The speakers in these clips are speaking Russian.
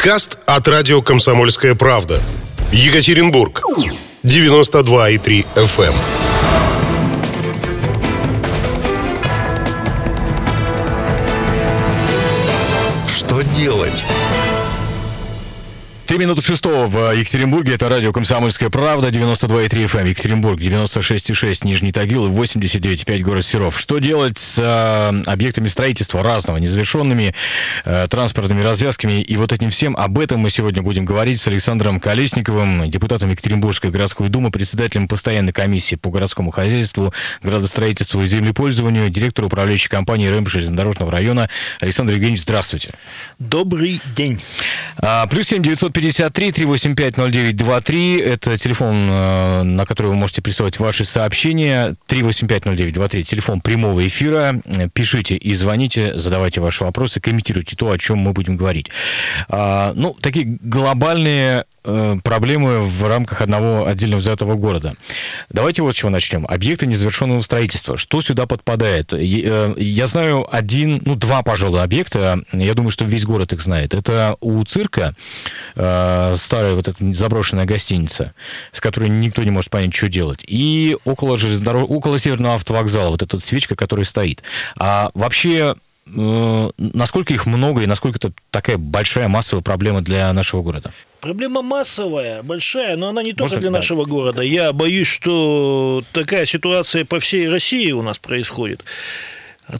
Подкаст от радио «Комсомольская правда». Екатеринбург. 92,3 FM. эм. Что делать? минуты шестого в Екатеринбурге. Это радио «Комсомольская правда», 92,3 FM, эм, Екатеринбург, 96,6, Нижний Тагил и 89,5, город Серов. Что делать с э, объектами строительства разного, незавершенными э, транспортными развязками и вот этим всем? Об этом мы сегодня будем говорить с Александром Колесниковым, депутатом Екатеринбургской городской думы, председателем постоянной комиссии по городскому хозяйству, градостроительству и землепользованию, директору управляющей компании РЭМ Железнодорожного района. Александр Евгеньевич, здравствуйте. Добрый день. А, плюс 7 950 953 385 0923. Это телефон, э, на который вы можете присылать ваши сообщения. 3850923. Телефон прямого эфира. Э, пишите и звоните, задавайте ваши вопросы, комментируйте то, о чем мы будем говорить. А, ну, такие глобальные проблемы в рамках одного отдельно взятого города. Давайте вот с чего начнем. Объекты незавершенного строительства. Что сюда подпадает? Э, я знаю один, ну, два, пожалуй, объекта. Я думаю, что весь город их знает. Это у цирка э, старая вот эта заброшенная гостиница, с которой никто не может понять, что делать. И около, железнодорож... около Северного автовокзала вот эта свечка, которая стоит. А вообще насколько их много и насколько это такая большая массовая проблема для нашего города? Проблема массовая, большая, но она не только Может, для да. нашего города. Я боюсь, что такая ситуация по всей России у нас происходит.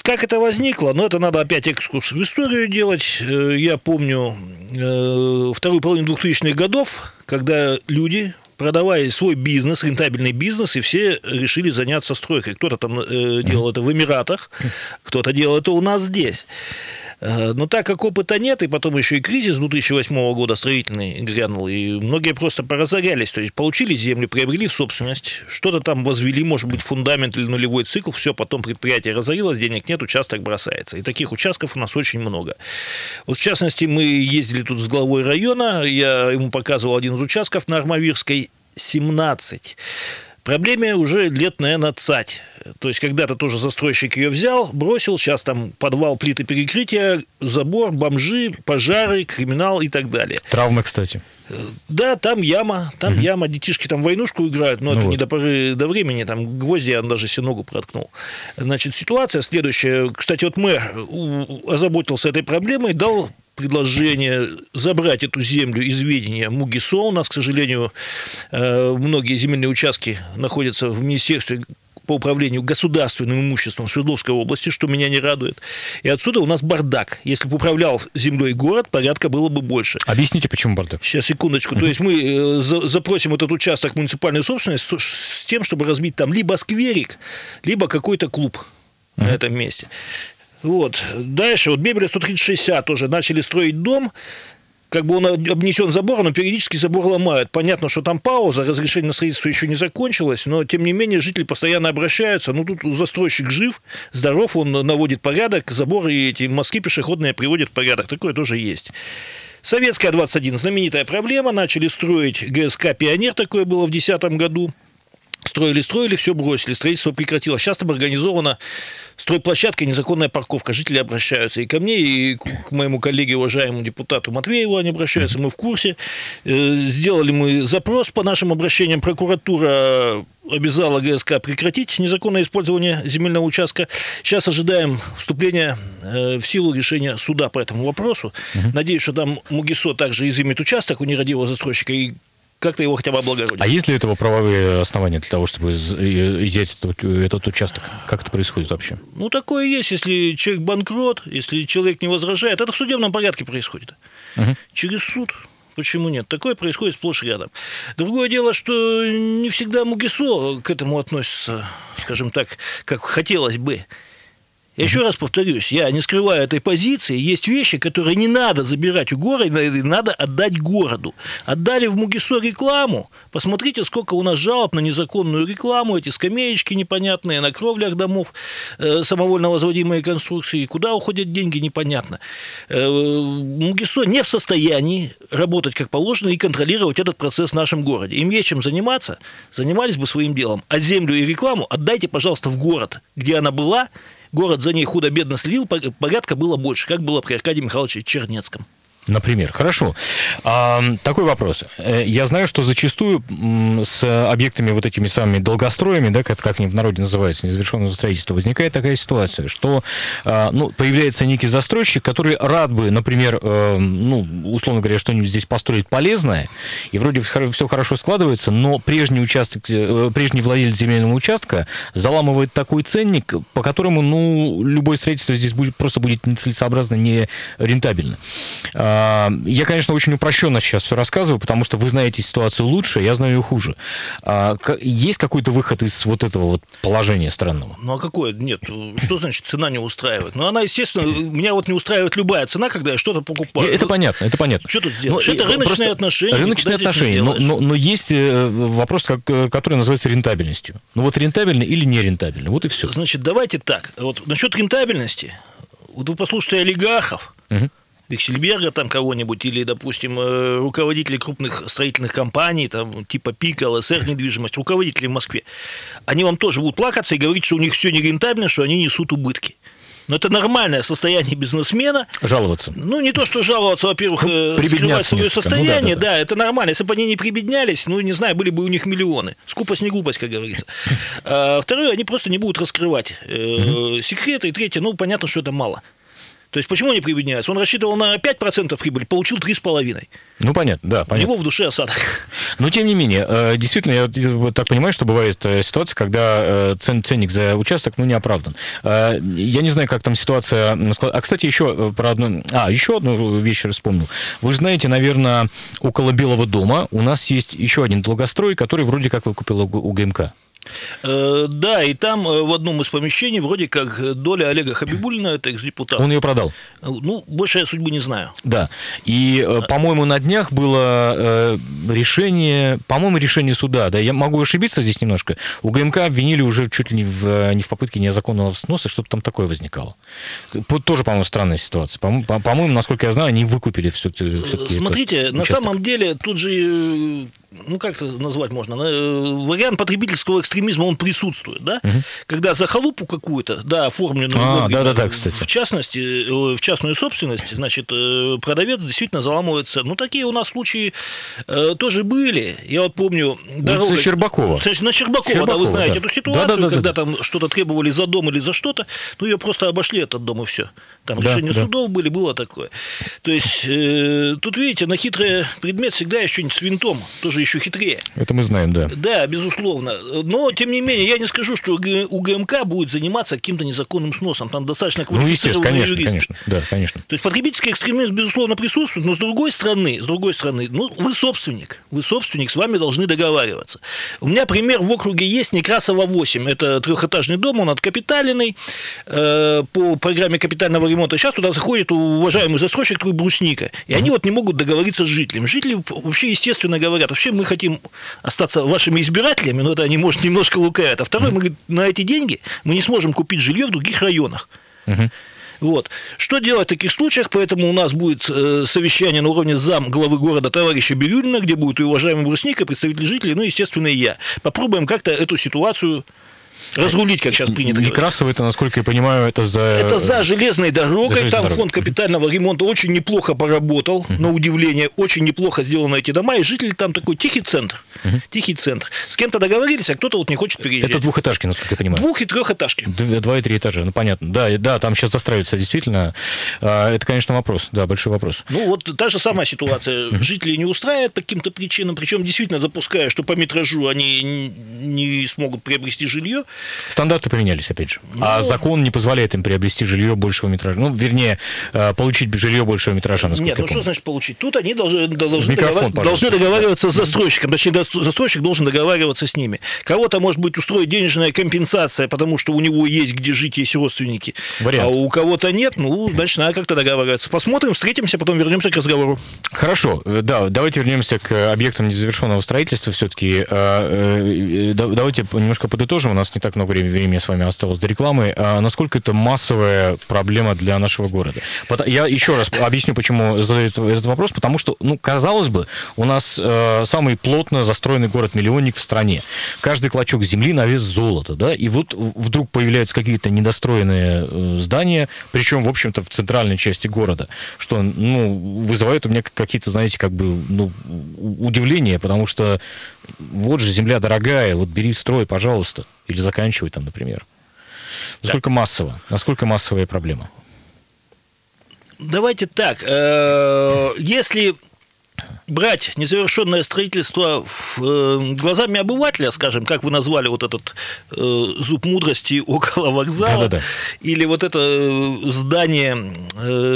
Как это возникло? Ну, это надо опять экскурс в историю делать. Э, я помню э, вторую половину 2000-х годов, когда люди, продавая свой бизнес, рентабельный бизнес, и все решили заняться стройкой. Кто-то там э, делал это в Эмиратах, кто-то делал это у нас здесь. Э, но так как опыта нет, и потом еще и кризис 2008 года строительный грянул, и многие просто поразорялись, то есть получили землю, приобрели в собственность, что-то там возвели, может быть, фундамент или нулевой цикл, все, потом предприятие разорилось, денег нет, участок бросается. И таких участков у нас очень много. Вот в частности, мы ездили тут с главой района, я ему показывал один из участков на Армавирской, 17 Проблеме уже лет, наверное, цать. То есть, когда-то тоже застройщик ее взял, бросил, сейчас там подвал, плиты перекрытия, забор, бомжи, пожары, криминал и так далее. Травмы, кстати. Да, там яма, там угу. яма, детишки там войнушку играют, но ну это вот. не до поры до времени, там гвозди, он даже себе ногу проткнул. Значит, ситуация следующая. Кстати, вот мэр озаботился этой проблемой, дал предложение забрать эту землю из ведения МУГИСО. У нас, к сожалению, э, многие земельные участки находятся в Министерстве по управлению государственным имуществом Свердловской области, что меня не радует. И отсюда у нас бардак. Если бы управлял землей город, порядка было бы больше. Объясните, почему бардак? Сейчас, секундочку. То есть мы э, запросим этот участок муниципальной собственности с тем, чтобы разбить там либо скверик, либо какой-то клуб на этом месте. Вот. Дальше, вот Бебеля 13060 тоже начали строить дом, как бы он обнесен забором, но периодически забор ломают. Понятно, что там пауза, разрешение на строительство еще не закончилось, но тем не менее жители постоянно обращаются. Ну, тут застройщик жив, здоров, он наводит порядок, заборы и эти мостки пешеходные приводят в порядок. Такое тоже есть. Советская 21, знаменитая проблема. Начали строить ГСК «Пионер», такое было в 2010 году. Строили, строили, все бросили, строительство прекратилось. Сейчас там организована стройплощадка, незаконная парковка. Жители обращаются и ко мне, и к моему коллеге, уважаемому депутату Матвееву они обращаются. Мы в курсе. Э, сделали мы запрос по нашим обращениям. Прокуратура обязала ГСК прекратить незаконное использование земельного участка. Сейчас ожидаем вступления э, в силу решения суда по этому вопросу. Угу. Надеюсь, что там МУГИСО также изымет участок у нерадивого застройщика и как-то его хотя бы облагородить. А есть ли этого правовые основания для того, чтобы изъять этот, этот участок? Как это происходит вообще? Ну, такое есть, если человек банкрот, если человек не возражает. Это в судебном порядке происходит. Угу. Через суд Почему нет? Такое происходит сплошь рядом. Другое дело, что не всегда МУГИСО к этому относится, скажем так, как хотелось бы. Я еще раз повторюсь, я не скрываю этой позиции. Есть вещи, которые не надо забирать у города, надо отдать городу. Отдали в МУГИСО рекламу. Посмотрите, сколько у нас жалоб на незаконную рекламу, эти скамеечки непонятные на кровлях домов, э, самовольно возводимые конструкции. Куда уходят деньги, непонятно. Э, МУГИСО не в состоянии работать как положено и контролировать этот процесс в нашем городе. Им есть чем заниматься, занимались бы своим делом. А землю и рекламу отдайте, пожалуйста, в город, где она была, город за ней худо-бедно слил, порядка было больше, как было при Аркадии Михайловиче Чернецком. Например. Хорошо. А, такой вопрос. Э, я знаю, что зачастую с объектами вот этими самыми долгостроями, да, как, как они в народе называются, незавершенного строительства, возникает такая ситуация, что а, ну, появляется некий застройщик, который рад бы, например, э, ну, условно говоря, что-нибудь здесь построить полезное, и вроде все хорошо складывается, но прежний участок, э, прежний владелец земельного участка заламывает такой ценник, по которому, ну, любое строительство здесь будет, просто будет нецелесообразно, не рентабельно. А, я, конечно, очень упрощенно сейчас все рассказываю, потому что вы знаете ситуацию лучше, я знаю ее хуже. А, есть какой-то выход из вот этого вот положения странного? Ну, а какое? Нет. Что значит цена не устраивает? Ну, она, естественно, меня вот не устраивает любая цена, когда я что-то покупаю. Это понятно, это понятно. Что тут сделать? Ну, это рыночные отношения. Рыночные отношения. Но, но, но есть э, вопрос, который называется рентабельностью. Ну, вот рентабельно или не рентабельно? Вот и все. Значит, давайте так. Вот насчет рентабельности. Вот вы послушайте олигархов. Угу. Виксельберга там кого-нибудь, или, допустим, э, руководители крупных строительных компаний, там, типа ПИК, ЛСР, недвижимость, руководители в Москве, они вам тоже будут плакаться и говорить, что у них все нерентабельно, что они несут убытки. Но это нормальное состояние бизнесмена. Жаловаться. Ну, не то, что жаловаться, во-первых, ну, скрывать свое состояние, ну, да, да, да. да, это нормально. Если бы они не прибеднялись, ну, не знаю, были бы у них миллионы. Скупость не глупость, как говорится. А, второе, они просто не будут раскрывать э, секреты. И третье, ну, понятно, что это мало. То есть почему они прибедняются? Он рассчитывал на 5% прибыли, получил 3,5%. Ну, понятно, да. Понятно. У него в душе осадок. Но, тем не менее, э, действительно, я так понимаю, что бывает э, ситуация, когда э, цен, ценник за участок ну, не оправдан. Я не знаю, как там ситуация... А, кстати, еще про одну... А, еще одну вещь вспомнил. Вы же знаете, наверное, около Белого дома у нас есть еще один долгострой, который вроде как выкупил у ГМК. Э, да, и там э, в одном из помещений вроде как доля Олега Хабибулина, это экс-депутат. Он ее продал? Ну, больше я судьбы не знаю. Да. И, э, по-моему, на днях было решение, по-моему, решение суда, да, я могу ошибиться здесь немножко. У ГМК обвинили уже чуть ли не в, не в попытке незаконного сноса, что-то там такое возникало. Тоже, по-моему, странная ситуация. По-моему, насколько я знаю, они выкупили все-таки. Смотрите, на самом деле тут же ну как это назвать можно, э, вариант потребительского экстремизма, он присутствует, да? Угу. Когда за халупу какую-то, да, оформленную, а, да, да, да, кстати. в частности, э, в частную собственность, значит, э, продавец действительно заламывается. Ну, такие у нас случаи тоже были. Я вот помню... Дорога... На Щербакова. На Щербакова, Щербакова да, вы знаете да. эту ситуацию, да, да, да, когда да. там что-то требовали за дом или за что-то, ну, ее просто обошли этот дом и все. Там да, решения да. судов были, было такое. То есть, тут, видите, на хитрый предмет всегда есть что-нибудь с винтом, тоже еще хитрее. Это мы знаем, да. Да, безусловно. Но, тем не менее, я не скажу, что у ГМК будет заниматься каким-то незаконным сносом. Там достаточно Ну, естественно, конечно, юристы. конечно. Да, конечно. То есть, потребительский экстремизм, безусловно, присутствует, но с другой стороны, с другой стороны, ну, вы собственник. Вы собственник, с вами должны договариваться. У меня пример в округе есть Некрасова 8. Это трехэтажный дом, он откапиталенный. Э, по программе капитального ремонта. Сейчас туда заходит уважаемый застройщик, такой брусника. И они вот не могут договориться с жителями. Жители вообще, естественно, говорят, вообще мы хотим остаться вашими избирателями, но это они, может, немножко лукают. А второй, мы на эти деньги мы не сможем купить жилье в других районах. Вот. Что делать в таких случаях? Поэтому у нас будет э, совещание на уровне зам главы города товарища Бирюлина, где будет и уважаемый Брусника, представители жителей, ну, естественно, и я. Попробуем как-то эту ситуацию разрулить, как сейчас принято Некрасово это, насколько я понимаю, это за... Это за железной дорогой. За железной Там дорогой. фонд капитального ремонта очень неплохо поработал, uh-huh. на удивление. Очень неплохо сделаны эти дома. И жители там такой тихий центр. Uh-huh. Тихий центр. С кем-то договорились, а кто-то вот не хочет переезжать. Это двухэтажки, насколько я понимаю. Двух- и трехэтажки. Два и три этажа, ну понятно. Да, да, там сейчас застраиваются действительно. А, это, конечно, вопрос, да, большой вопрос. Ну вот та же самая ситуация. Жители не устраивают по каким-то причинам, причем действительно допуская, что по метражу они не смогут приобрести жилье. Стандарты поменялись, опять же. Ну, а закон не позволяет им приобрести жилье большего метража. Ну, вернее, э, получить жилье большего метража, Нет, ну что значит получить? Тут они должны, должны, Микрофон, договар... должны договариваться с застройщиком. Точнее, застройщик должен договариваться с ними. Кого-то, может быть, устроить денежная компенсация, потому что у него есть где жить, есть родственники. Вариант. А у кого-то нет, ну, значит, надо как-то договариваться. Посмотрим, встретимся, потом вернемся к разговору. Хорошо, э, да, давайте вернемся к объектам незавершенного строительства все-таки. Э, давайте немножко подытожим, у нас не так так много времени, с вами осталось до рекламы. А насколько это массовая проблема для нашего города? Я еще раз объясню, почему задаю этот вопрос. Потому что, ну, казалось бы, у нас э, самый плотно застроенный город-миллионник в стране. Каждый клочок земли на вес золота, да, и вот вдруг появляются какие-то недостроенные э, здания, причем, в общем-то, в центральной части города, что, ну, вызывает у меня какие-то, знаете, как бы, ну, удивление, потому что вот же земля дорогая, вот бери строй, пожалуйста, или заканчивай там, например. Насколько так. массово? Насколько массовая проблема? Давайте так. Э, если брать незавершенное строительство э, глазами обывателя, скажем, как вы назвали вот этот э, зуб мудрости около вокзала, Да-да-да. или вот это э, здание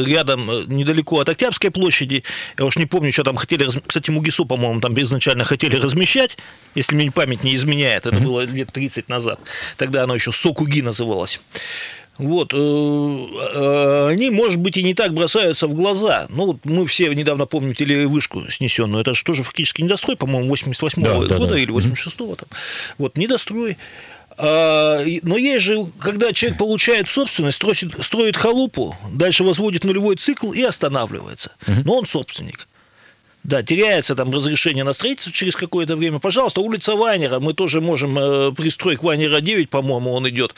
рядом, недалеко от Октябрьской площади, я уж не помню, что там хотели, кстати, Мугису, по-моему, там изначально хотели размещать, если мне память не изменяет, это mm-hmm. было лет 30 назад, тогда оно еще Сокуги называлось. Вот, э, э, они, может быть, и не так бросаются в глаза. Ну, мы все недавно помним телевышку снесенную. Это же тоже фактически недострой, по-моему, 88-го да, года да, да. или 86-го. Там. Вот, недострой. А, но есть же, когда человек получает собственность, строит, строит халупу, дальше возводит нулевой цикл и останавливается. Но он собственник. Да, теряется там разрешение на строительство через какое-то время. Пожалуйста, улица Вайнера, мы тоже можем э, пристроить к Вайнера 9, по-моему, он идет.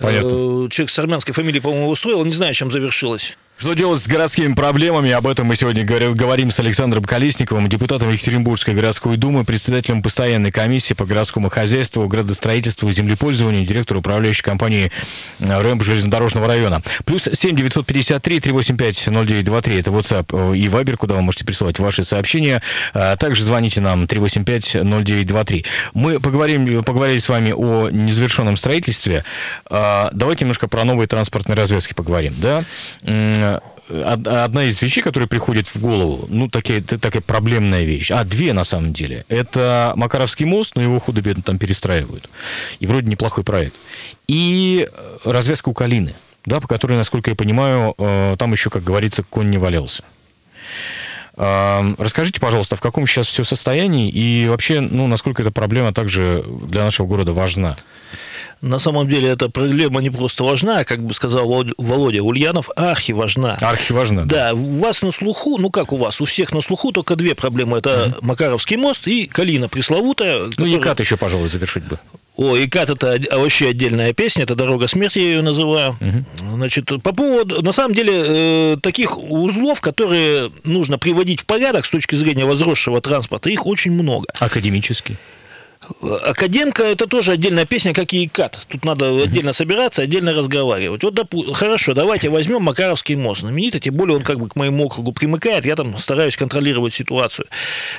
Понятно. Э, человек с армянской фамилией, по-моему, устроил, не знаю, чем завершилось. Что делать с городскими проблемами? Об этом мы сегодня говорим с Александром Колесниковым, депутатом Екатеринбургской городской думы, председателем постоянной комиссии по городскому хозяйству, градостроительству и землепользованию, директору управляющей компании э, РЭМП железнодорожного района. Плюс 7 953 385 0923 это WhatsApp э, и Viber, куда вы можете присылать ваши сообщения. А также звоните нам 385 0923. Мы поговорим, поговорили с вами о незавершенном строительстве. Давайте немножко про новые транспортные развязки поговорим. Да? Одна из вещей, которая приходит в голову, ну, такая, такая проблемная вещь, а две на самом деле, это Макаровский мост, но его худо-бедно там перестраивают. И вроде неплохой проект. И развязка у Калины, да, по которой, насколько я понимаю, э, там еще, как говорится, конь не валялся. Расскажите, пожалуйста, в каком сейчас все состоянии и вообще, ну, насколько эта проблема также для нашего города важна? на самом деле эта проблема не просто важна, а, как бы сказал Володя Ульянов, архи важна. Архи важна. Да, да, у вас на слуху, ну как у вас, у всех на слуху только две проблемы. Это mm Макаровский мост и Калина пресловутая. Ну, который... Екат еще, пожалуй, завершить бы. О, Икат это вообще отдельная песня, это дорога смерти, я ее называю. Угу. Значит, по поводу, на самом деле, э, таких узлов, которые нужно приводить в порядок с точки зрения возросшего транспорта, их очень много. Академический. Академка – это тоже отдельная песня, как и ИКАТ. Тут надо uh-huh. отдельно собираться, отдельно разговаривать. Вот, допу- хорошо, давайте возьмем Макаровский мост. Знаменитый, тем более он как бы к моему округу примыкает, я там стараюсь контролировать ситуацию.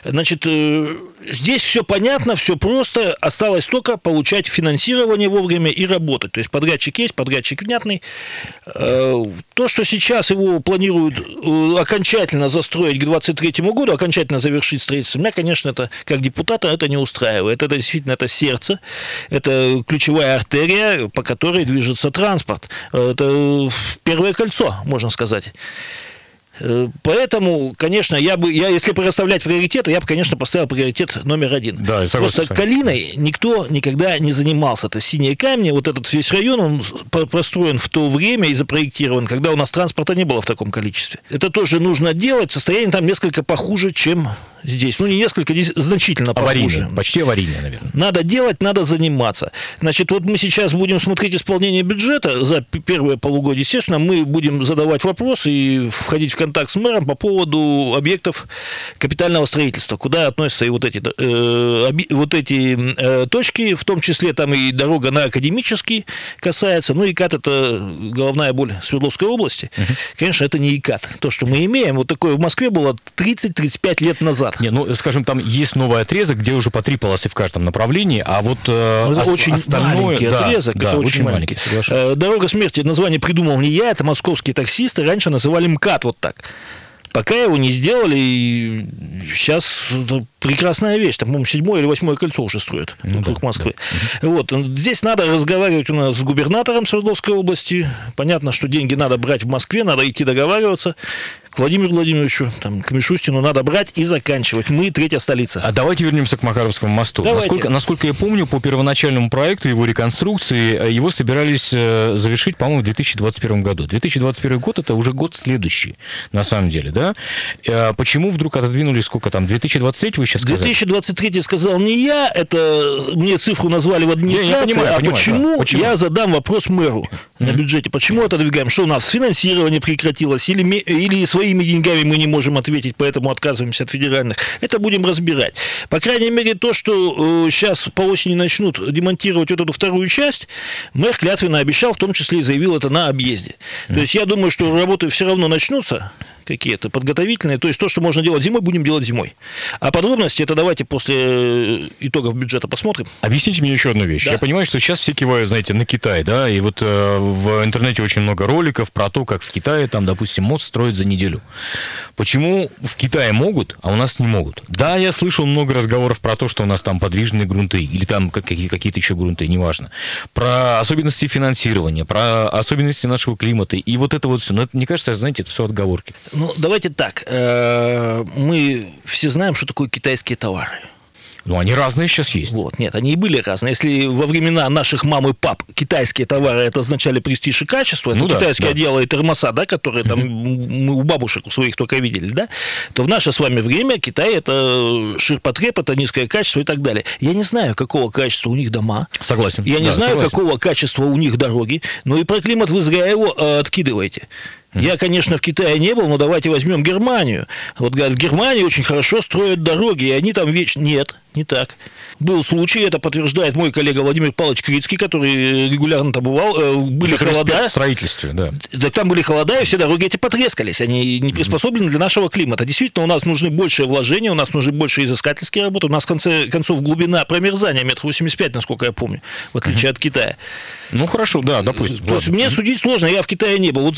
Значит, э, здесь все понятно, все просто, осталось только получать финансирование вовремя и работать. То есть подрядчик есть, подрядчик внятный. Э, то, что сейчас его планируют э, окончательно застроить к 2023 году, окончательно завершить строительство, меня, конечно, это как депутата это не устраивает. Это действительно это сердце, это ключевая артерия, по которой движется транспорт. Это первое кольцо, можно сказать. Э, поэтому, конечно, я бы, я, если бы расставлять приоритеты, я бы, конечно, поставил приоритет номер один. Да, я Просто Калиной никто никогда не занимался. Это синие камни, вот этот весь район, он простроен в то время и запроектирован, когда у нас транспорта не было в таком количестве. Это тоже нужно делать. Состояние там несколько похуже, чем здесь. Ну, не несколько, здесь значительно аварийное, похуже. Почти аварийное, наверное. Надо делать, надо заниматься. Значит, вот мы сейчас будем смотреть исполнение бюджета за первое полугодие. Естественно, мы будем задавать вопросы и входить в контакт с мэром по поводу объектов капитального строительства, куда относятся и вот эти, э, вот эти э, точки, в том числе там и дорога на Академический касается. Ну, ИКАТ – это головная боль Свердловской области. Угу. Конечно, это не ИКАТ. То, что мы имеем, вот такое в Москве было 30-35 лет назад. Не, ну, скажем, там есть новый отрезок, где уже по три полосы в каждом направлении, а вот э, ну, это очень остальное... маленький да, отрезок, да, это очень, очень маленький. маленький э, Дорога смерти, название придумал не я, это московские таксисты, раньше называли МКАД вот так. Пока его не сделали, сейчас это прекрасная вещь. Там, по-моему, седьмое или восьмое кольцо уже строят Ну вокруг да, Москвы. Вот. Здесь надо разговаривать у нас с губернатором Свердловской области. Понятно, что деньги надо брать в Москве, надо идти договариваться. К Владимиру Владимировичу, там, к Мишустину надо брать и заканчивать. Мы третья столица. А давайте вернемся к Макаровскому мосту. Давайте. Насколько, насколько я помню, по первоначальному проекту его реконструкции, э, его собирались э, завершить, по-моему, в 2021 году. 2021 год это уже год следующий, на самом деле, да? Э, Почему вдруг отодвинули сколько там? 2023 вы сейчас сказали? 2023 сказал не я, это мне цифру назвали в администрации, Не, я понимаю, а понимаю, почему, да. Почему? я задам вопрос мэру на бюджете. Почему отодвигаем? Что у нас финансирование прекратилось или, или своими деньгами мы не можем ответить, поэтому отказываемся от федеральных. Это будем разбирать. По крайней мере, то, что сейчас по осени начнут демонтировать вот эту вторую часть, мэр клятвенно обещал, в том числе и заявил это на объезде. То есть я думаю, что работы все равно начнутся какие-то подготовительные. То есть то, что можно делать зимой, будем делать зимой. А подробности это давайте после э, итогов бюджета посмотрим. Объясните мне еще одну вещь. Да. Я понимаю, что сейчас все кивают, знаете, на Китай, да, и вот э, в интернете очень много роликов про то, как в Китае, там, допустим, мост строят за неделю. Почему в Китае могут, а у нас не могут? Да, я слышал много разговоров про то, что у нас там подвижные грунты, или там как- какие- какие-то еще грунты, неважно. Про особенности финансирования, про особенности нашего климата, и вот это вот все. Но это, мне кажется, знаете, это все отговорки. Ну, давайте так. Э, Мы все знаем, что такое китайские товары. Ну, они разные сейчас есть. Вот, нет, они и были разные. Если во времена наших мам и пап китайские товары это означали престиж и качество, это Ну да, китайские да. одеяла и термоса, да, которые там мы у бабушек у своих только видели, да, то в наше с вами время Китай это ширпотреб, это низкое качество и так далее. Я не знаю, какого качества у них дома. Согласен. Я не Да, знаю, согласен. какого качества у них дороги, но и про климат вы зря его э, откидываете. Я, конечно, в Китае не был, но давайте возьмем Германию. Вот говорят, в Германии очень хорошо строят дороги, и они там вечно... Нет, не так. Был случай, это подтверждает мой коллега Владимир Павлович Крицкий, который регулярно там бывал. Э, Были холода. в строительстве, да. Так там были холода, и все дороги эти потрескались. Они не приспособлены для нашего климата. Действительно, у нас нужны большие вложения, у нас нужны больше изыскательские работы. У нас, в конце концов, глубина промерзания метр восемьдесят пять, насколько я помню, в отличие от Китая. Ну, хорошо, да, допустим. То есть мне судить сложно, я в Китае не был. Вот,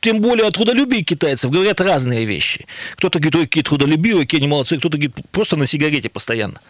тем более о трудолюбии китайцев говорят разные вещи. Кто-то говорит, ой, какие трудолюбивые, какие они молодцы, кто-то говорит, просто на сигарете постоянно.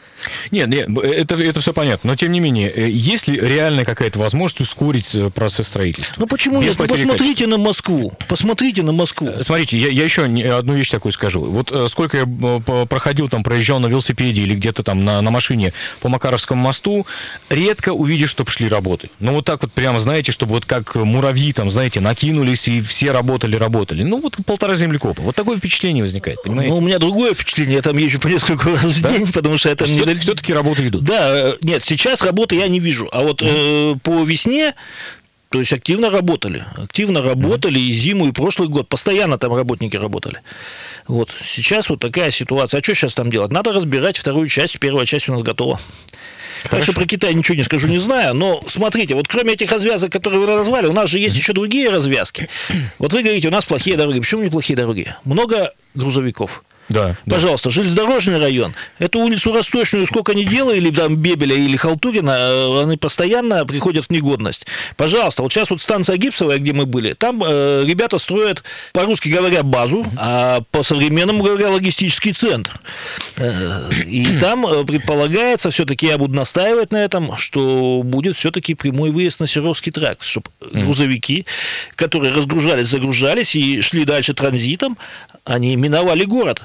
Нет, нет, это, это все понятно. Но тем не менее, э, есть ли реальная какая-то возможность ускорить э, процесс строительства? Ну почему Без нет? Ну, посмотрите на Москву. Посмотрите на Москву. качества. Смотрите, я, я еще одну вещь такую скажу. Вот э, сколько я э, проходил, там, проезжал на велосипеде или где-то там на, на машине по Макаровскому мосту, редко увидишь, что шли работы. Ну, вот так вот прямо, знаете, чтобы вот как муравьи, там, знаете, накинулись и все работали, работали. Ну, вот полтора землекопа. Вот такое впечатление возникает, понимаете? Ну, у меня другое впечатление. Я там езжу по несколько раз в день, потому что это не все-таки работы идут. Да, э, нет, сейчас работы я не вижу. А вот э, по весне, то есть активно работали. Активно работали и зиму, и прошлый год. Постоянно там работники работали. Вот. Сейчас вот такая ситуация. А что сейчас там делать? Надо разбирать вторую часть. Первая часть у нас готова. Так что про Китай ничего не скажу, не знаю. Но смотрите, вот кроме этих развязок, которые вы назвали, у нас же есть еще другие развязки. Вот вы говорите, у нас плохие дороги. Почему не плохие дороги? Много грузовиков. Да, да. Пожалуйста, железнодорожный район. Эту улицу Росточную сколько ни делай, или там Бебеля, или Халтурина, э, они постоянно приходят в негодность. Пожалуйста, вот сейчас вот станция Гипсовая, где мы были, там э, ребята строят, по-русски говоря, базу, а по-современному говоря, логистический центр. Э, И там э, предполагается, все-таки я буду настаивать на этом, что будет все-таки прямой выезд на Серовский тракт, чтобы грузовики, которые разгружались, загружались и шли дальше транзитом, они миновали город.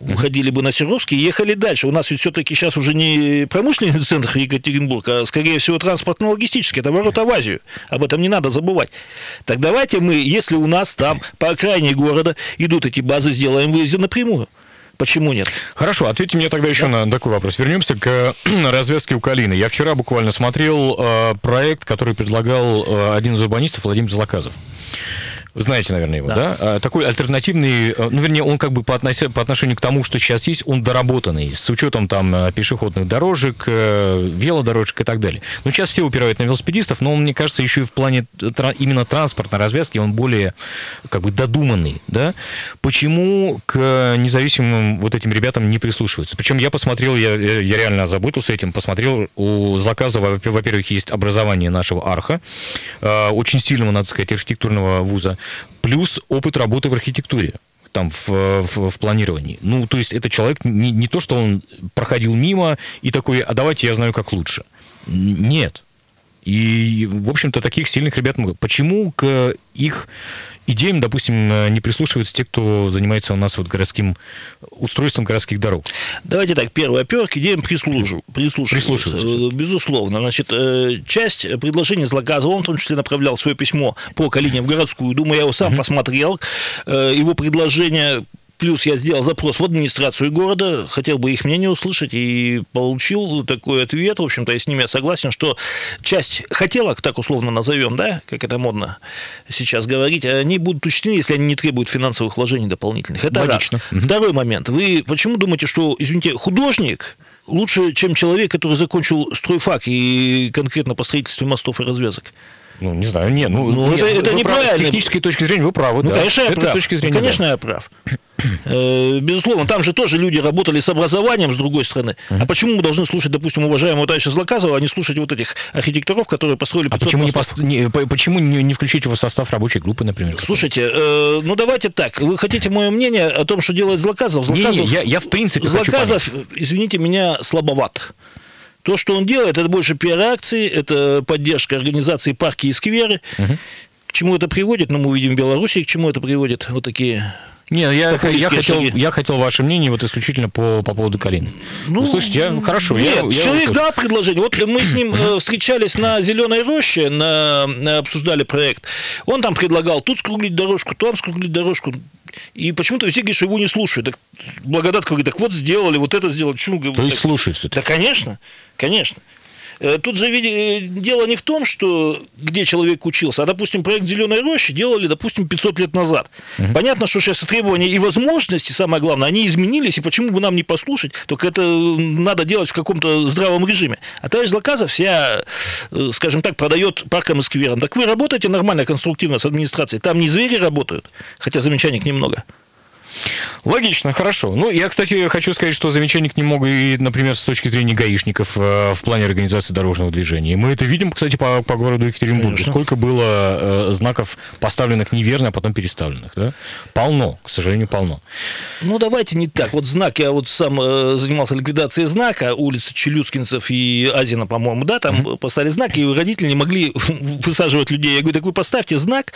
Уходили бы на Серовский и ехали дальше. У нас ведь все-таки сейчас уже не промышленный центр Екатеринбург, а, скорее всего, транспортно-логистический. Это ворота в Азию. Об этом не надо забывать. Так давайте мы, если у нас там по окраине города идут эти базы, сделаем выезды напрямую. Почему нет? Хорошо, ответьте мне тогда еще на такой вопрос. Вернемся к развязке у Калины. Я вчера буквально смотрел э, проект, который предлагал э, один из урбанистов Владимир Злоказов. Вы знаете, наверное, его, да? Да. А, Такой альтернативный, э, ну, вернее, он как бы по, относи- по отношению к тому, что сейчас есть, он доработанный, с учетом там э, пешеходных дорожек, э, велодорожек и так далее. Ну, сейчас все упирают на велосипедистов, но он, мне кажется, еще и в плане именно транспортной развязки он более как бы додуманный, да? Почему к независимым вот этим ребятам не прислушиваются? Причем я посмотрел, я, я реально озаботился этим, посмотрел, у Заказова, во- во-первых, есть образование нашего арха, очень сильного, надо сказать, архитектурного вуза, плюс опыт работы в архитектуре. там в, в, в планировании. Ну, то есть это человек не, не то, что он проходил мимо и такой, а давайте я знаю, как лучше. Нет. И, в общем-то, таких сильных ребят много. Почему к их идеям, допустим, не прислушиваются те, кто занимается у нас вот городским устройством городских дорог? Давайте так, первое, во-первых, к идеям прислужив, прислушиваются. Прислушиваются. Безусловно. Значит, э, часть предложений Злоказова, он в том числе направлял свое письмо по Калине в городскую думаю, я его сам посмотрел. Э, Его предложение Плюс я сделал запрос в администрацию города, хотел бы их мнение услышать, и получил такой ответ. В общем-то, я с ними согласен, что часть хотелок, так условно назовем, да, как это модно сейчас говорить, они будут учтены, если они не требуют финансовых вложений дополнительных. Это Логично. раз. Второй момент. Вы почему думаете, что, извините, художник лучше, чем человек, который закончил стройфак и конкретно по строительству мостов и развязок? Ну, не знаю, не, ну, Ну, нет, это- это неправильно. С технической точки зрения вы правы, Ну, да. конечно, я прав. точки зрения, Ну, конечно, да. я прав. Э, Безусловно, там же тоже люди работали с образованием, с другой стороны. А почему мы должны слушать, допустим, уважаемого товарища Злоказова, а не слушать вот этих архитекторов, которые построили А 500 почему, не, мостов? не- по- почему не, не включить его в состав рабочей группы, например? Слушайте, э, ну давайте так. Вы хотите мое мнение о том, что делает Злоказов? Не, не, Злоказов, я, я в принципе Злоказов, извините меня, слабоват. То, что он делает, это больше пиар-акции, это поддержка организации парки и скверы. К чему это приводит? Ну, мы увидим в Беларуси, к чему это приводит. Вот такие Не, я, я, хотел, шаги. я хотел ваше мнение вот исключительно по, по поводу Калины. Ну, слушайте, я, хорошо. я- Нет, я человек услышал. дал предложение. Вот мы с ним э, встречались на Зеленой роще, на- обсуждали проект. Он там предлагал тут скруглить дорожку, там скруглить дорожку. И почему-то все говорят, что его не слушают. Так Благодатка говорит, так вот сделали, вот это сделали. Почему? То есть так- слушают все Да, конечно, конечно. Э, Тут же э, дело не в том, что где человек учился, а, допустим, проект «Зеленой рощи» делали, допустим, 500 лет назад. Понятно, что сейчас требования и возможности, самое главное, они изменились, и почему бы нам не послушать, только это надо делать в каком-то здравом режиме. А товарищ Злоказов себя, э, скажем так, продает паркам и скверам. Так вы работаете нормально, конструктивно с администрацией, там не звери работают, хотя замечаний к ним много. Логично, хорошо. Ну, я, кстати, хочу сказать, что замечаний к ним могут и, например, с точки зрения гаишников э, в плане организации дорожного движения. Мы это видим, кстати, по, по городу Екатеринбургу. Конечно. Сколько было э, знаков поставленных неверно, а потом переставленных, да? Полно, к сожалению, полно. Ну, давайте не так. Вот знак, я вот сам э, занимался ликвидацией знака, улицы Челюскинцев и Азина, по-моему, да, там поставили знак, и родители не могли высаживать людей. Я говорю, так вы поставьте знак,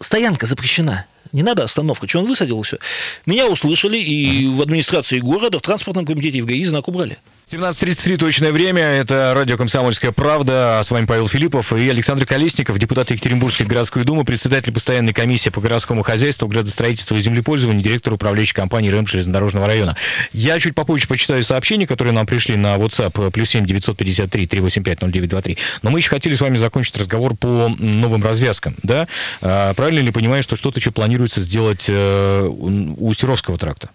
стоянка запрещена. Не надо остановка. Что он высадил, и все. Меня услышали, и в администрации города, в транспортном комитете, и в ГАИ знак убрали. 17.33 точное время. Это радио «Комсомольская правда». С вами Павел Филиппов и Александр Колесников, депутат Екатеринбургской городской думы, председатель постоянной комиссии по городскому хозяйству, градостроительству и землепользованию, директор управляющей компании РЭМ железнодорожного района. Я чуть попозже почитаю сообщения, которые нам пришли на WhatsApp плюс 7 953 385 0923. Но мы еще хотели с вами закончить разговор по новым развязкам. Да? А, Правильно ли понимаю, что что-то еще планируется сделать э, у Серовского тракта?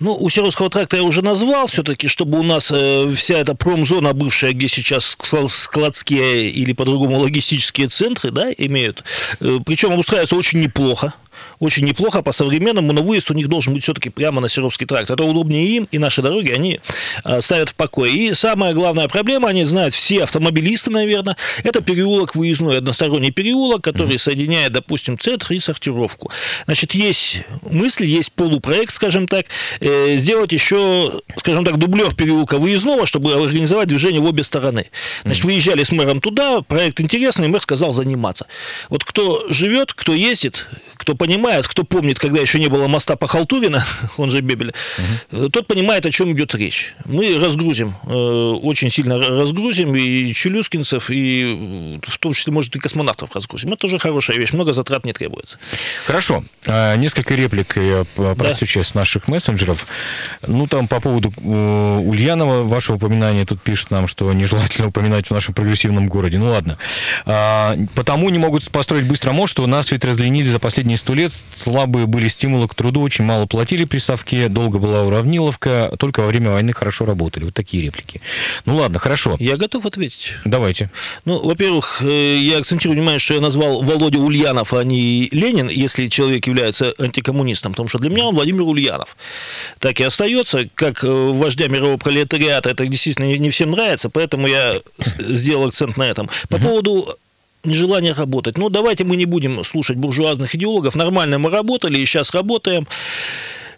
Ну, у Серовского тракта я уже назвал все-таки, чтобы у нас э, вся эта промзона бывшая, где сейчас скла- складские или по-другому логистические центры, да, имеют, э, причем обустраиваются очень неплохо, очень неплохо по-современному, но выезд у них должен быть все-таки прямо на Серовский тракт. Это удобнее им, и наши дороги они э, ставят в покое. И самая главная проблема, они знают все автомобилисты, наверное, это переулок выездной, односторонний переулок, который соединяет, допустим, центр и сортировку. Значит, есть мысли, есть полупроект, скажем так, э, сделать еще, скажем так, дублер переулка выездного, чтобы организовать движение в обе стороны. Значит, выезжали с мэром туда, проект интересный, мэр сказал заниматься. Вот кто живет, кто ездит, кто понимает, кто помнит, когда еще не было моста по Халтурина, он же Бебеля, э, тот понимает, о чем идет речь. Мы разгрузим, э, очень сильно разгрузим и челюскинцев, и э, в том числе, может, и космонавтов разгрузим. Это тоже хорошая вещь, много затрат не требуется. Хорошо. А, Несколько реплик я прочту сейчас с наших мессенджеров. Ну, там по поводу Ульянова, вашего упоминания, тут пишут нам, что нежелательно упоминать в нашем прогрессивном городе. Ну, ладно. А, Потому не могут построить быстро мост, что нас ведь разленили за последние сто лет. Слабые были стимулы к труду, очень мало платили при ставке, долго была уравниловка, только во время войны хорошо работали. Вот такие реплики. Ну, ладно, хорошо. Я готов ответить. Давайте. Ну, во-первых, э, я акцентирую внимание, что я назвал Володя Ульянов, а не Ленин, если человек является антикоммунистом, потому что для меня он Владимир Ульянов. Так и остается, как э, вождя мирового пролетариата, это действительно не- всем нравится, поэтому я сделал акцент на этом. По поводу нежелание работать. Ну, давайте мы не будем слушать буржуазных идеологов. Нормально мы работали и сейчас работаем.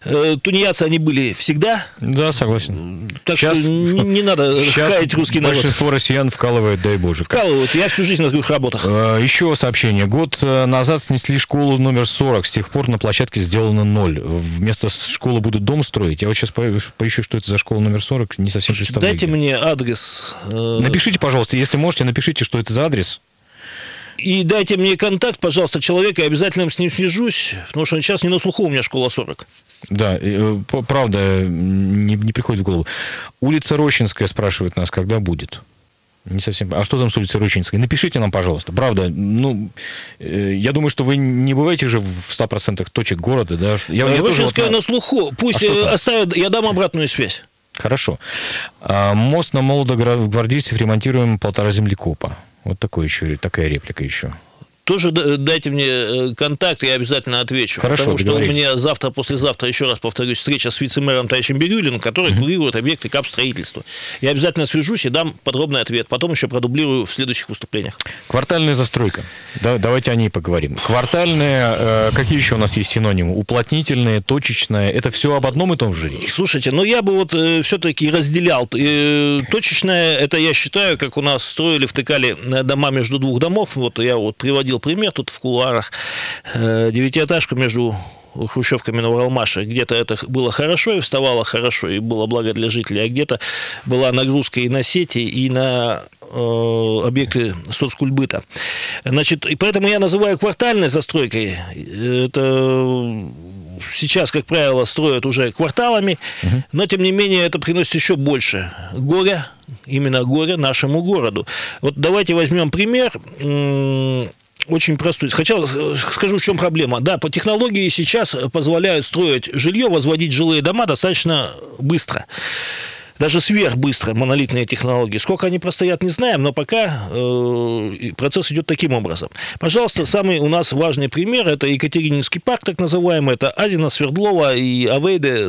Э, тунеядцы они были всегда. Да, согласен. Так Сейчас- что не, не надо хаять русский народ. большинство россиян вкалывает, дай боже. Вкалывают. Я всю жизнь на таких работах. Э, Еще сообщение. Год э, назад снесли школу номер 40. С тех пор на площадке сделано ноль. Вместо школы будут дом строить. Я вот сейчас по- поищу, что это за школа номер 40. Не совсем представляю. Дайте где. мне адрес. Напишите, пожалуйста, если можете, напишите, что это за адрес. И дайте мне контакт, пожалуйста, человека, я обязательно с ним свяжусь, потому что сейчас не на слуху у меня школа 40. Да, э, правда, не, не приходит в голову. Улица Рощинская спрашивает нас, когда будет. Не совсем. А что там с улицей Рощинской? Напишите нам, пожалуйста. Правда, ну, э, я думаю, что вы не бываете же в 100% точек города, да? Я, я тоже вот Рощинская на- слуху. Пусть А э, оставят, я дам обратную связь. Хорошо. А, мост на Молодогвардейцев ремонтируем полтора землекопа. Вот такой еще, такая реплика еще. Тоже дайте мне э, контакт, я обязательно отвечу. Хорошо, потому что у договорились. меня завтра, послезавтра, еще раз повторюсь, встреча с вице-мэром товарищем Бирюлиным, который курирует объекты капстроительства. Я обязательно свяжусь и дам подробный ответ. Потом еще продублирую в следующих выступлениях. Квартальная застройка. Да, давайте о ней поговорим. Квартальная, э, какие еще у нас есть синонимы? Уплотнительная, точечная. Это все об одном и том же речь? Слушайте, ну я бы вот все-таки разделял. Э, точечное, это я считаю, как у нас строили, втыкали э, дома между двух домов. Вот я вот приводил пример тут в кулуарах. Э, девятиэтажку между хрущевками на Уралмаше. Где-то это было хорошо и вставало хорошо, и было благо для жителей, а где-то была нагрузка и на сети, и на э, объекты соцкульбыта. Значит, и поэтому я называю квартальной застройкой. Это сейчас, как правило, строят уже кварталами, но тем не менее это приносит еще больше горя, именно горя нашему городу. Вот давайте возьмем пример. Очень простой. Хотя скажу, в чем проблема. Да, по технологии сейчас позволяют строить жилье, возводить жилые дома достаточно быстро. Даже сверхбыстро монолитные технологии. Сколько они простоят, не знаем, но пока э, процесс идет таким образом. Пожалуйста, самый у нас важный пример – это Екатерининский парк, так называемый. Это Азина, Свердлова и Авейде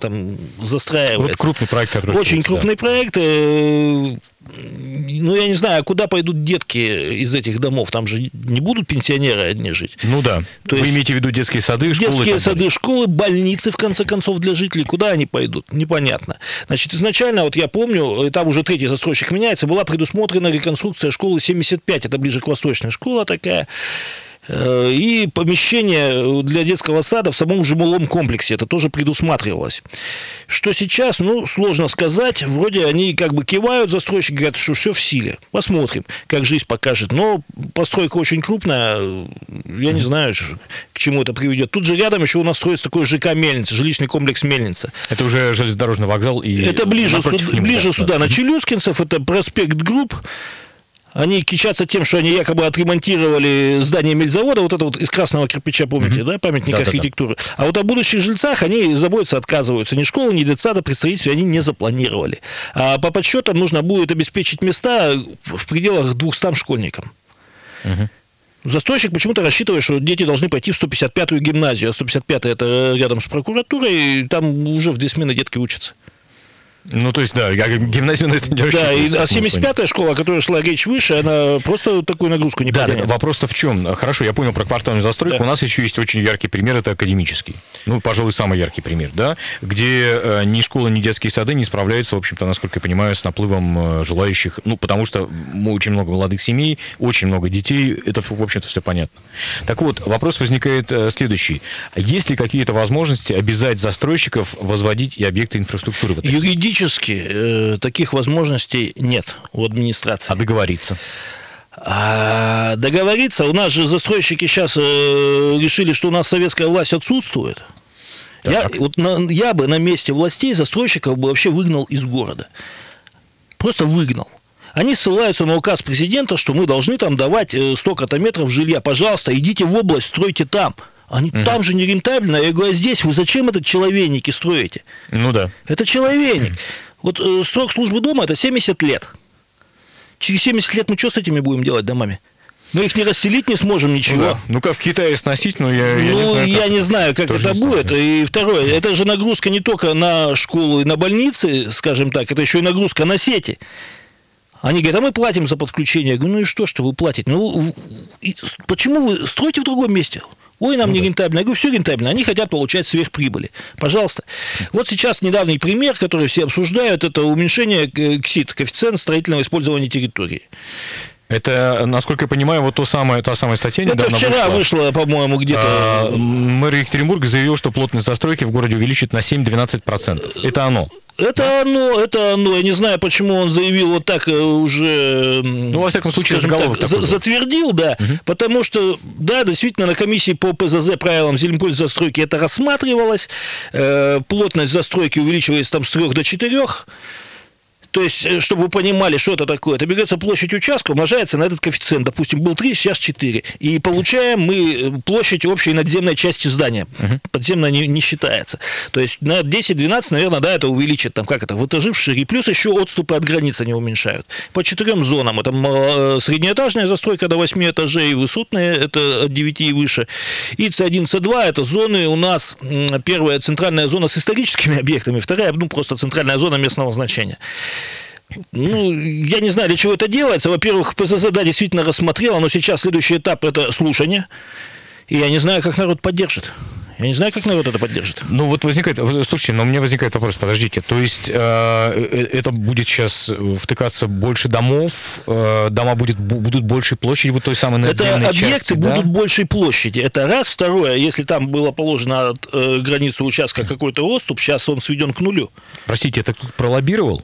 там застраивается. Вот крупный проект, Очень строится, да. крупный проект. э, Ну, я не знаю, а куда пойдут детки из этих домов? Там же не будут пенсионеры одни жить. Ну да. То Вы есть имеете в виду детские сады, школы? Детские сады, далее? школы, больницы, в конце концов, для жителей. Куда они пойдут? Непонятно. Значит, изначально, вот я помню, и там уже третий застройщик меняется, была предусмотрена реконструкция школы 75, это ближе к восточной школа такая. Э, И помещение для детского сада в самом жилом комплексе. Это тоже предусматривалось. Что сейчас, ну, сложно сказать. Вроде они как бы кивают, застройщики говорят, что все в силе. Посмотрим, как жизнь покажет. Но постройка очень крупная. Я не знаю, к чему это приведет. Тут же рядом еще у нас строится такой ЖК Мельница, жилищный комплекс Мельница. Это уже железнодорожный вокзал. И Это ближе, сюда, него, ближе да, сюда, да. на Челюскинцев, это проспект Групп. Они кичатся тем, что они якобы отремонтировали здание мельзавода, вот это вот из красного кирпича, помните, да, памятник Да-да-да. архитектуры. А вот о будущих жильцах они заботиться отказываются. Ни школы, ни детсада при строительстве они не запланировали. А по подсчетам нужно будет обеспечить места в пределах 200 школьникам. Застройщик почему-то рассчитывает, что дети должны пойти в 155-ю гимназию, а 155-я это рядом с прокуратурой, и там уже в две смены детки учатся. Ну, то есть, да, я гимназию на не Да, и, а 75-я школа, о которой шла речь выше, она просто такую нагрузку не Да, потянет. вопрос-то в чем? Хорошо, я понял про квартальную застройку. Да. У нас еще есть очень яркий пример, это академический. Ну, пожалуй, самый яркий пример, да, где э, ни школа, ни детские сады не справляются, в общем-то, насколько я понимаю, с наплывом э, желающих. Ну, потому что очень много молодых семей, очень много детей, это, в общем-то, все понятно. Так вот, вопрос возникает э, следующий. Есть ли какие-то возможности обязать застройщиков возводить и объекты инфраструктуры? это? Юридически э, таких возможностей нет у администрации. А договориться? А договориться, у нас же застройщики сейчас решили, что у нас советская власть отсутствует. Я, вот на- я бы на месте властей застройщиков бы вообще выгнал из города. Просто выгнал. Они ссылаются на указ президента, что мы должны там давать э, столько-то метров жилья. Пожалуйста, идите в область, стройте там. Они там же не рентабельно. Я говорю, а здесь вы зачем этот человейники строите? Ну да. Это человейник. Вот э, срок службы дома это 70 лет. Через 70 лет мы что с этими будем делать домами? Мы их не расселить не сможем Ну, ничего. да. Ну-ка, в Китае сносить, но я, я ну, не знаю, я как. не знаю, как Тоже это будет. И второе, это же нагрузка не только на школу и на больницы, скажем так, это еще и нагрузка на сети. Они говорят, а мы платим за подключение. Я говорю, ну и что, что вы платите? Ну, почему вы строите в другом месте? Ой, нам ну, не да. рентабельно. Я говорю, все рентабельно. Они хотят получать сверхприбыли. Пожалуйста. Вот сейчас недавний пример, который все обсуждают, это уменьшение КСИТ, коэффициент строительного использования территории. Это, насколько я понимаю, вот то самое, та самая статья Это недавно вчера вышла, вышла по-моему, где-то... А, мэр Екатеринбурга заявил, что плотность застройки в городе увеличит на 7-12%. Это оно. Это да? оно, это оно. Я не знаю, почему он заявил вот так э, уже... Ну, во всяком случае, заголовок так, за, Затвердил, да. Угу. Потому что, да, действительно, на комиссии по ПЗЗ правилам землепользования застройки это рассматривалось. Э, плотность застройки увеличивается там с 3 до 4 то есть, э, чтобы вы понимали, что это такое, это берется площадь участка, умножается на этот коэффициент. Допустим, был 3, сейчас 4. И получаем мы э, площадь общей надземной части здания. Угу. Подземная не, не считается. То есть, на 10-12, наверное, да, это увеличит, там, как это, в этажи, в шире. Плюс еще отступы от границы не уменьшают. По четырем зонам. Это э, среднеэтажная застройка до 8 этажей, высотные, это от 9 и выше. И С1, С2, это зоны у нас, первая центральная зона с историческими объектами, вторая, ну, просто центральная зона местного значения. Ну, я не знаю, для чего это делается. Во-первых, ПСЗ, да, действительно рассмотрела, но сейчас следующий этап – это слушание. И я не знаю, как народ поддержит. Я не знаю, как народ это поддержит. Ну вот возникает, слушайте, но у меня возникает вопрос, подождите, то есть э, э это будет сейчас втыкаться больше домов, э, дома будет, будут большей площади, вот той самой надземной Это объекты части, будут да? большей площади, это раз. Второе, если там было положено от э, границы участка какой-то отступ, сейчас он сведен к нулю. Простите, это кто-то пролоббировал?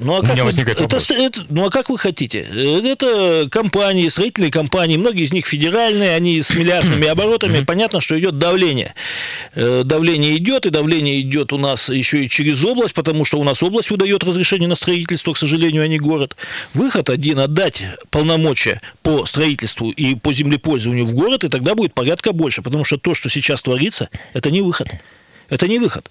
Ну, а У меня возникает вы, вопрос. Это, это, ну, а как вы хотите? Это компании, строительные компании, многие из них федеральные, они с миллиардными оборотами. Понятно, что идет давление. Э, давление идет, и давление идет у нас еще и через область, потому что у нас область выдает разрешение на строительство, к сожалению, а не город. Выход один – отдать полномочия по строительству и по землепользованию в город, и тогда будет порядка больше, потому что то, что сейчас творится, это не выход. Это не выход.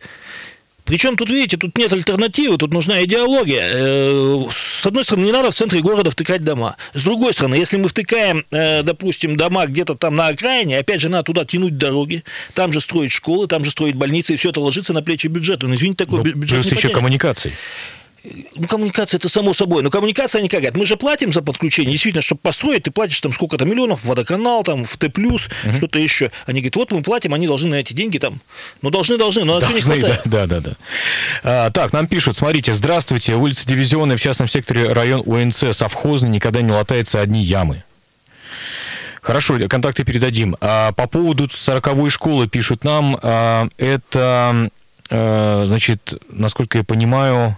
Причем тут, видите, тут нет альтернативы, тут нужна идеология. Э, с одной стороны, не надо в центре города втыкать дома. С другой стороны, если мы втыкаем, э, допустим, дома где-то там на окраине, опять же, надо туда тянуть дороги, там же строить школы, там же строить больницы, и все это ложится на плечи бюджета. Ну, извините, такой ну, бюджет Плюс еще коммуникации. Ну, коммуникация это само собой. Но коммуникация, они как говорят, мы же платим за подключение. Действительно, чтобы построить, ты платишь там сколько-то миллионов, водоканал, там, в Т+, угу. что-то еще. Они говорят, вот мы платим, они должны на эти деньги там. Ну, должны, должны, но должны, все не хватает. Да, да, да. А, так, нам пишут, смотрите, здравствуйте, улица Дивизионная, в частном секторе район УНЦ, совхозный, никогда не латается одни ямы. Хорошо, контакты передадим. А, по поводу 40-й школы пишут нам, а, это, а, значит, насколько я понимаю,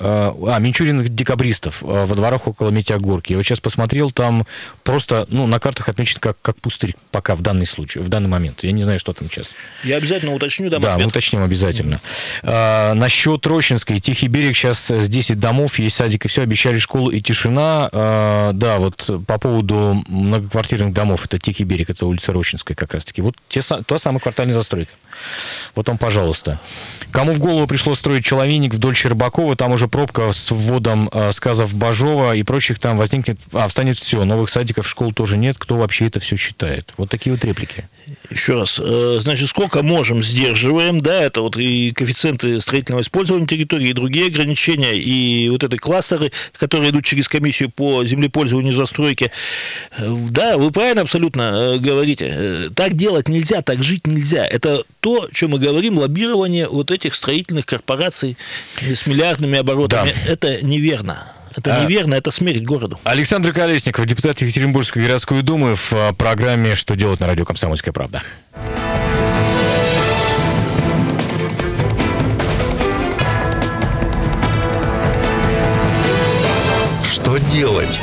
а, Минчуриных декабристов э, во дворах около Метеогорки. Я вот сейчас посмотрел, там просто, ну, на картах отмечено как, как пустырь пока в данный случай, в данный момент. Я не знаю, что там сейчас. Я обязательно уточню, дам Да, ответ. уточним обязательно. Mm-hmm. А, насчет Рощинской, Тихий берег, сейчас с 10 домов, есть садик и все, обещали школу и тишина. А, да, вот по поводу многоквартирных домов, это Тихий берег, это улица Рощинская как раз-таки. Вот те, та самая квартальная застройка. Вот он, пожалуйста. Кому в голову пришло строить человейник вдоль Щербакова, там уже пробка с вводом э, сказов Бажова и прочих там возникнет, а, встанет все, новых садиков, школ тоже нет, кто вообще это все считает? Вот такие вот реплики. Еще раз, э, значит, сколько можем, сдерживаем, да, это вот и коэффициенты строительного использования территории, и другие ограничения, и вот эти кластеры, которые идут через комиссию по землепользованию и застройке. Э, да, вы правильно абсолютно э, говорите. Так делать нельзя, так жить нельзя. Это то, о чем мы говорим, лоббирование вот этих строительных корпораций с миллиардными оборотами. Да. Это неверно. Это а... неверно, это смерть городу. Александр Колесников, депутат Екатеринбургской городской думы в а, программе «Что делать на радио Комсомольская правда». Что делать?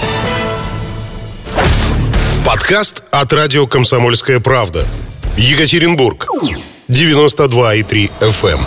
Подкаст от радио «Комсомольская правда». Екатеринбург. 92,3 FM.